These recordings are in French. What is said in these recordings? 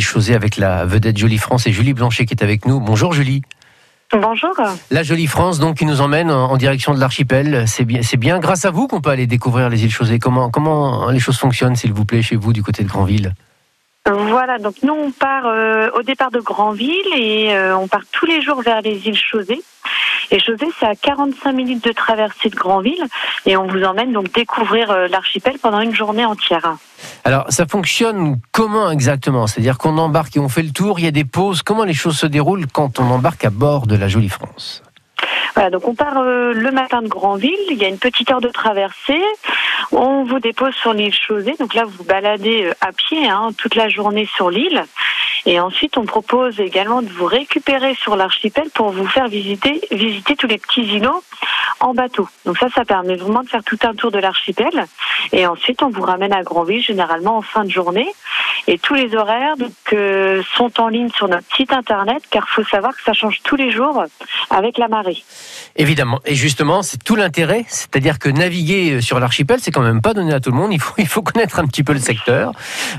Chausées avec la vedette Jolie France et Julie Blanchet qui est avec nous. Bonjour Julie. Bonjour. La Jolie France, donc, qui nous emmène en direction de l'archipel. C'est bien, c'est bien grâce à vous qu'on peut aller découvrir les îles Chausées. Comment, comment les choses fonctionnent, s'il vous plaît, chez vous, du côté de Granville? Voilà, donc nous on part euh, au départ de Granville et euh, on part tous les jours vers les îles Chausées. Et Chausée, c'est à 45 minutes de traversée de Granville et on vous emmène donc découvrir euh, l'archipel pendant une journée entière. Alors, ça fonctionne comment exactement? C'est-à-dire qu'on embarque et on fait le tour, il y a des pauses. Comment les choses se déroulent quand on embarque à bord de la Jolie France? Voilà, donc on part euh, le matin de Granville, il y a une petite heure de traversée. On vous dépose sur l'île Chausée, donc là vous vous baladez euh, à pied hein, toute la journée sur l'île. Et ensuite on propose également de vous récupérer sur l'archipel pour vous faire visiter, visiter tous les petits îlots en bateau. Donc ça, ça permet vraiment de faire tout un tour de l'archipel. Et ensuite on vous ramène à Granville, généralement en fin de journée. Et tous les horaires euh, sont en ligne sur notre site internet, car faut savoir que ça change tous les jours avec la marée. Évidemment. Et justement, c'est tout l'intérêt. C'est-à-dire que naviguer sur l'archipel, c'est quand même pas donné à tout le monde. Il faut, il faut connaître un petit peu le secteur.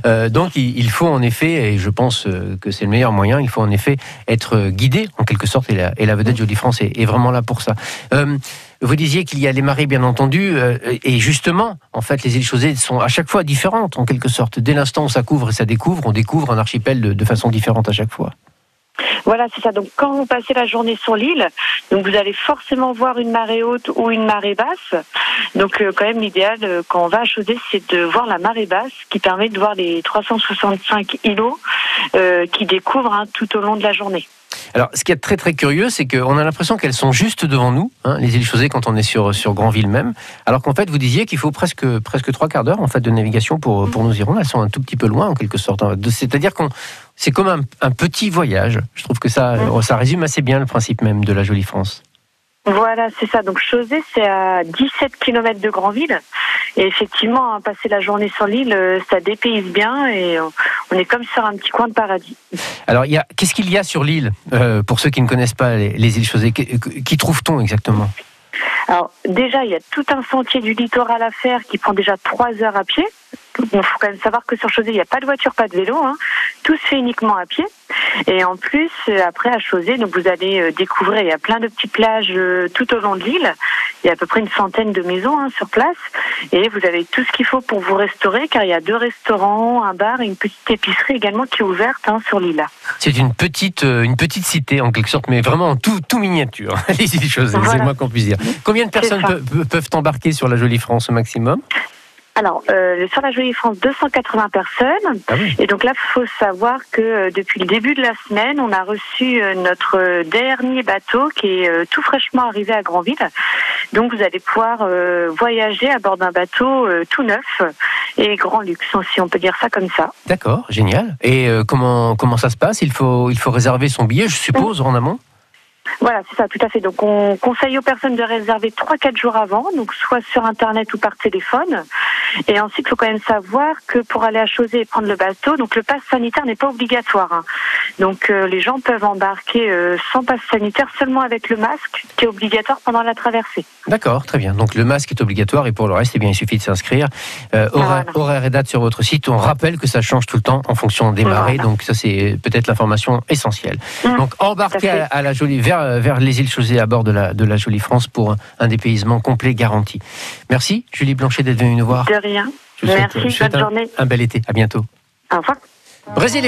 Euh, donc, il, il faut en effet, et je pense euh, que c'est le meilleur moyen, il faut en effet être guidé en quelque sorte. Et la, et la vedette Jolie France est, vraiment là pour ça. Euh, vous disiez qu'il y a les marées, bien entendu, euh, et justement, en fait, les îles Chausées sont à chaque fois différentes, en quelque sorte. Dès l'instant où ça couvre et ça découvre, on découvre un archipel de, façon différente à chaque fois. Voilà, c'est ça. Donc quand vous passez la journée sur l'île, vous allez forcément voir une marée haute ou une marée basse. Donc euh, quand même l'idéal euh, quand on va à Chausée, c'est de voir la marée basse qui permet de voir les 365 îlots qui découvrent hein, tout au long de la journée. Alors, ce qui est très très curieux, c'est qu'on a l'impression qu'elles sont juste devant nous, hein, les îles Chausées, quand on est sur, sur Granville même, alors qu'en fait, vous disiez qu'il faut presque, presque trois quarts d'heure en fait, de navigation pour, pour nous y rendre. Elles sont un tout petit peu loin, en quelque sorte. hein. C'est-à-dire qu'on c'est comme un, un petit voyage. Je trouve que ça, ça résume assez bien le principe même de la jolie France. Voilà, c'est ça. Donc Chausée, c'est à 17 km de Granville. Et effectivement, hein, passer la journée sur l'île, euh, ça dépayse bien et on est comme sur un petit coin de paradis. Alors, il qu'est-ce qu'il y a sur l'île, euh, pour ceux qui ne connaissent pas les, les îles Chausées Qu'y qu'y trouve-t-on exactement? Alors déjà, il y a tout un sentier du littoral à faire qui prend déjà trois heures à pied. Il faut quand même savoir que sur Chausée, il n'y a pas de voiture, pas de vélo. Hein. Tout se fait uniquement à pied. Et en plus, euh, après à Chausée, donc vous allez découvrir, il y a plein de petites plages tout au long de l'île. Il y a à peu près une centaine de maisons hein, sur place. Et vous avez tout ce qu'il faut pour vous restaurer, car il y a deux restaurants, un bar et une petite épicerie également qui est ouverte hein, sur l'île. C'est une petite, euh, une petite cité, en quelque sorte, mais vraiment en tout, tout miniature, les c'est Voilà. le moins qu'on puisse dire. Combien de C'est personnes pe- peuvent embarquer sur la jolie France au maximum? Alors, euh, sur la Jolie France, 280 personnes. Ah oui. Et donc là, il faut savoir que euh, depuis le début de la semaine, on a reçu euh, notre dernier bateau qui est tout fraîchement arrivé à Granville. Donc vous allez pouvoir euh, voyager à bord d'un bateau euh, tout neuf et grand luxe, si on peut dire ça comme ça. D'accord, génial. Et euh, comment, comment ça se passe? Il faut, il faut réserver son billet, je suppose, en amont? Voilà, c'est ça, tout à fait. Donc on conseille aux personnes de réserver 3-4 jours avant, donc soit sur Internet ou par téléphone. Et ensuite, il faut quand même savoir que pour aller à Chausée et prendre le bateau, donc le pass sanitaire n'est pas obligatoire. hein. Donc euh, les gens peuvent embarquer euh, sans pass sanitaire, seulement avec le masque, qui est obligatoire pendant la traversée. D'accord, très bien. Donc le masque est obligatoire et pour le reste, eh bien, il suffit de s'inscrire. Euh, horaire, Voilà. horaire et date sur votre site. On rappelle que ça change tout le temps en fonction des marées. Voilà. Donc ça, c'est peut-être l'information essentielle. Mmh, donc embarquer à fait. à, à la jolie, vers, vers les îles Chausées à bord de la, de la jolie France pour un, un dépaysement complet garanti. Merci Julie Blanchet d'être venue nous voir. De rien. Je vous souhaite- Merci, souhaite bonne journée. un bel été. À bientôt. Au revoir. Brésil